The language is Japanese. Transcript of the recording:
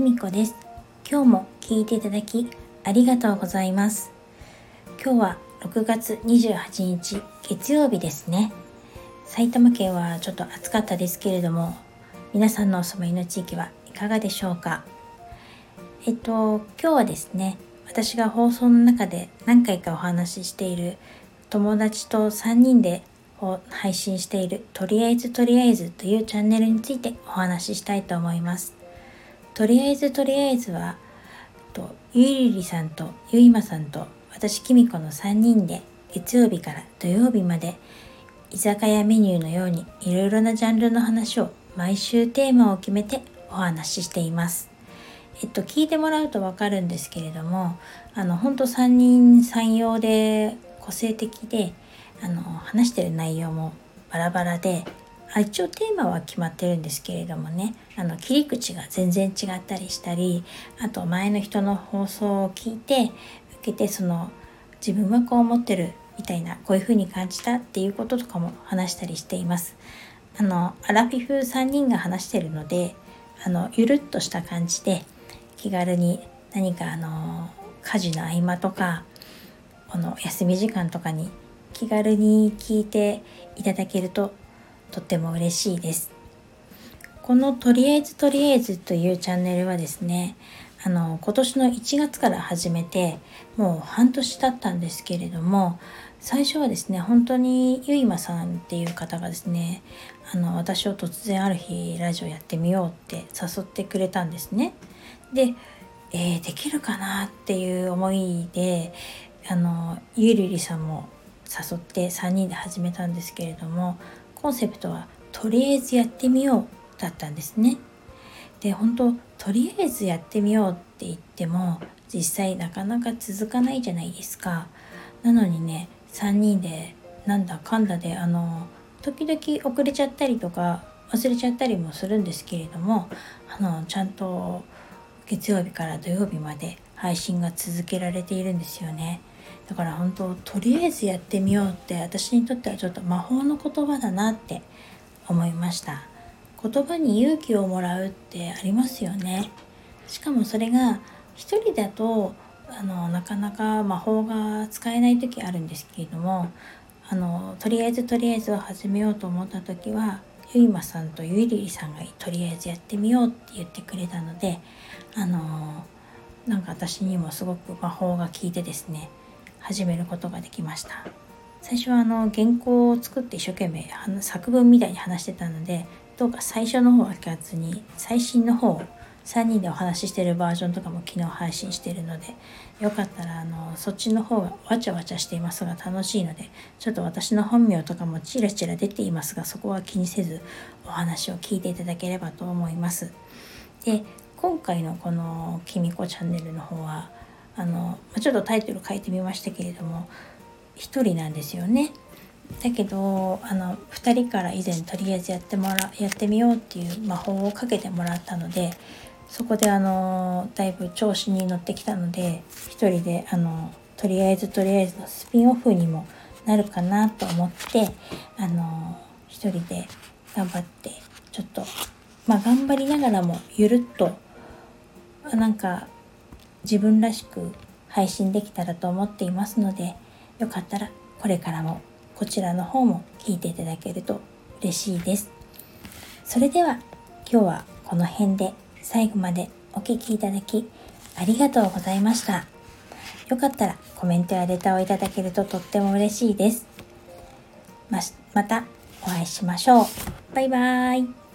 きみこです。今日も聞いていただきありがとうございます。今日は6月28日月曜日ですね。埼玉県はちょっと暑かったですけれども皆さんのお住まいの地域はいかがでしょうか？えっと今日はですね私が放送の中で何回かお話ししている友達と3人でを配信しているとりあえずとりあえずというチャンネルについてお話ししたいと思います。とりあえずとりあえずはとゆいりりさんとゆいまさんと私きみこの3人で月曜日から土曜日まで居酒屋メニューのようにいろいろなジャンルの話を毎週テーマを決めてお話ししています。えっと、聞いてもらうとわかるんですけれどもあの本当3人3様で個性的であの話してる内容もバラバラで一応テーマは決まってるんですけれどもねあの切り口が全然違ったりしたりあと前の人の放送を聞いて受けてその自分はこう思ってるみたいなこういう風に感じたっていうこととかも話したりしています。あのアラフィフ3人が話してるのであのゆるっとした感じで気軽に何かあの家事の合間とかこの休み時間とかに気軽に聞いていただけるととっても嬉しいです。このとりあえずとりあえずというチャンネルはですね、あの今年の1月から始めてもう半年経ったんですけれども最初はですね本当にゆいまさんっていう方がですねあの私を突然ある日ラジオやってみようって誘ってくれたんですね。で、えー、できるかなっていう思いであのゆりりさんも誘って3人で始めたんですけれどもコンセプトはとりあえずやってみようだったんですね。で本当とりあえずやってみようって言っても実際なかなか続かないじゃないですか。なのにね3人でなんだかんだであの時々遅れちゃったりとか忘れちゃったりもするんですけれどもあのちゃんと月曜日から土曜日まで配信が続けられているんですよね。だから本当とりあえずやってみようって私にとってはちょっと魔法の言葉だなって思いました。言葉に勇気をもらうってありますよね。しかもそれが一人だとあのなかなか魔法が使えない時あるんですけれどもあのとりあえずとりあえずを始めようと思った時はゆいまさんとゆいりりさんがとりあえずやってみようって言ってくれたのであのなんか私にもすごく魔法が効いてですね始めることができました最初はあの原稿を作って一生懸命作文みたいに話してたのでどうか最初の方は聞かずに最新の方を3人でお話ししてるバージョンとかも昨日配信してるのでよかったらあのそっちの方がわちゃわちゃしていますが楽しいのでちょっと私の本名とかもチラチラ出ていますがそこは気にせずお話を聞いていただければと思います。で今回のこの「きみこチャンネル」の方はあのちょっとタイトル書いてみましたけれども1人なんですよね。だけどあの2人から以前とりあえずやってもらやってみようっていう魔法をかけてもらったのでそこであのだいぶ調子に乗ってきたので1人であのとりあえずとりあえずのスピンオフにもなるかなと思ってあの1人で頑張ってちょっとまあ頑張りながらもゆるっとなんか自分らしく配信できたらと思っていますのでよかったらこれからもこちらの方も聞いていただけると嬉しいです。それでは今日はこの辺で最後までお聴きいただきありがとうございました。よかったらコメントやレターをいただけるととっても嬉しいです。ままたお会いしましょう。バイバーイ。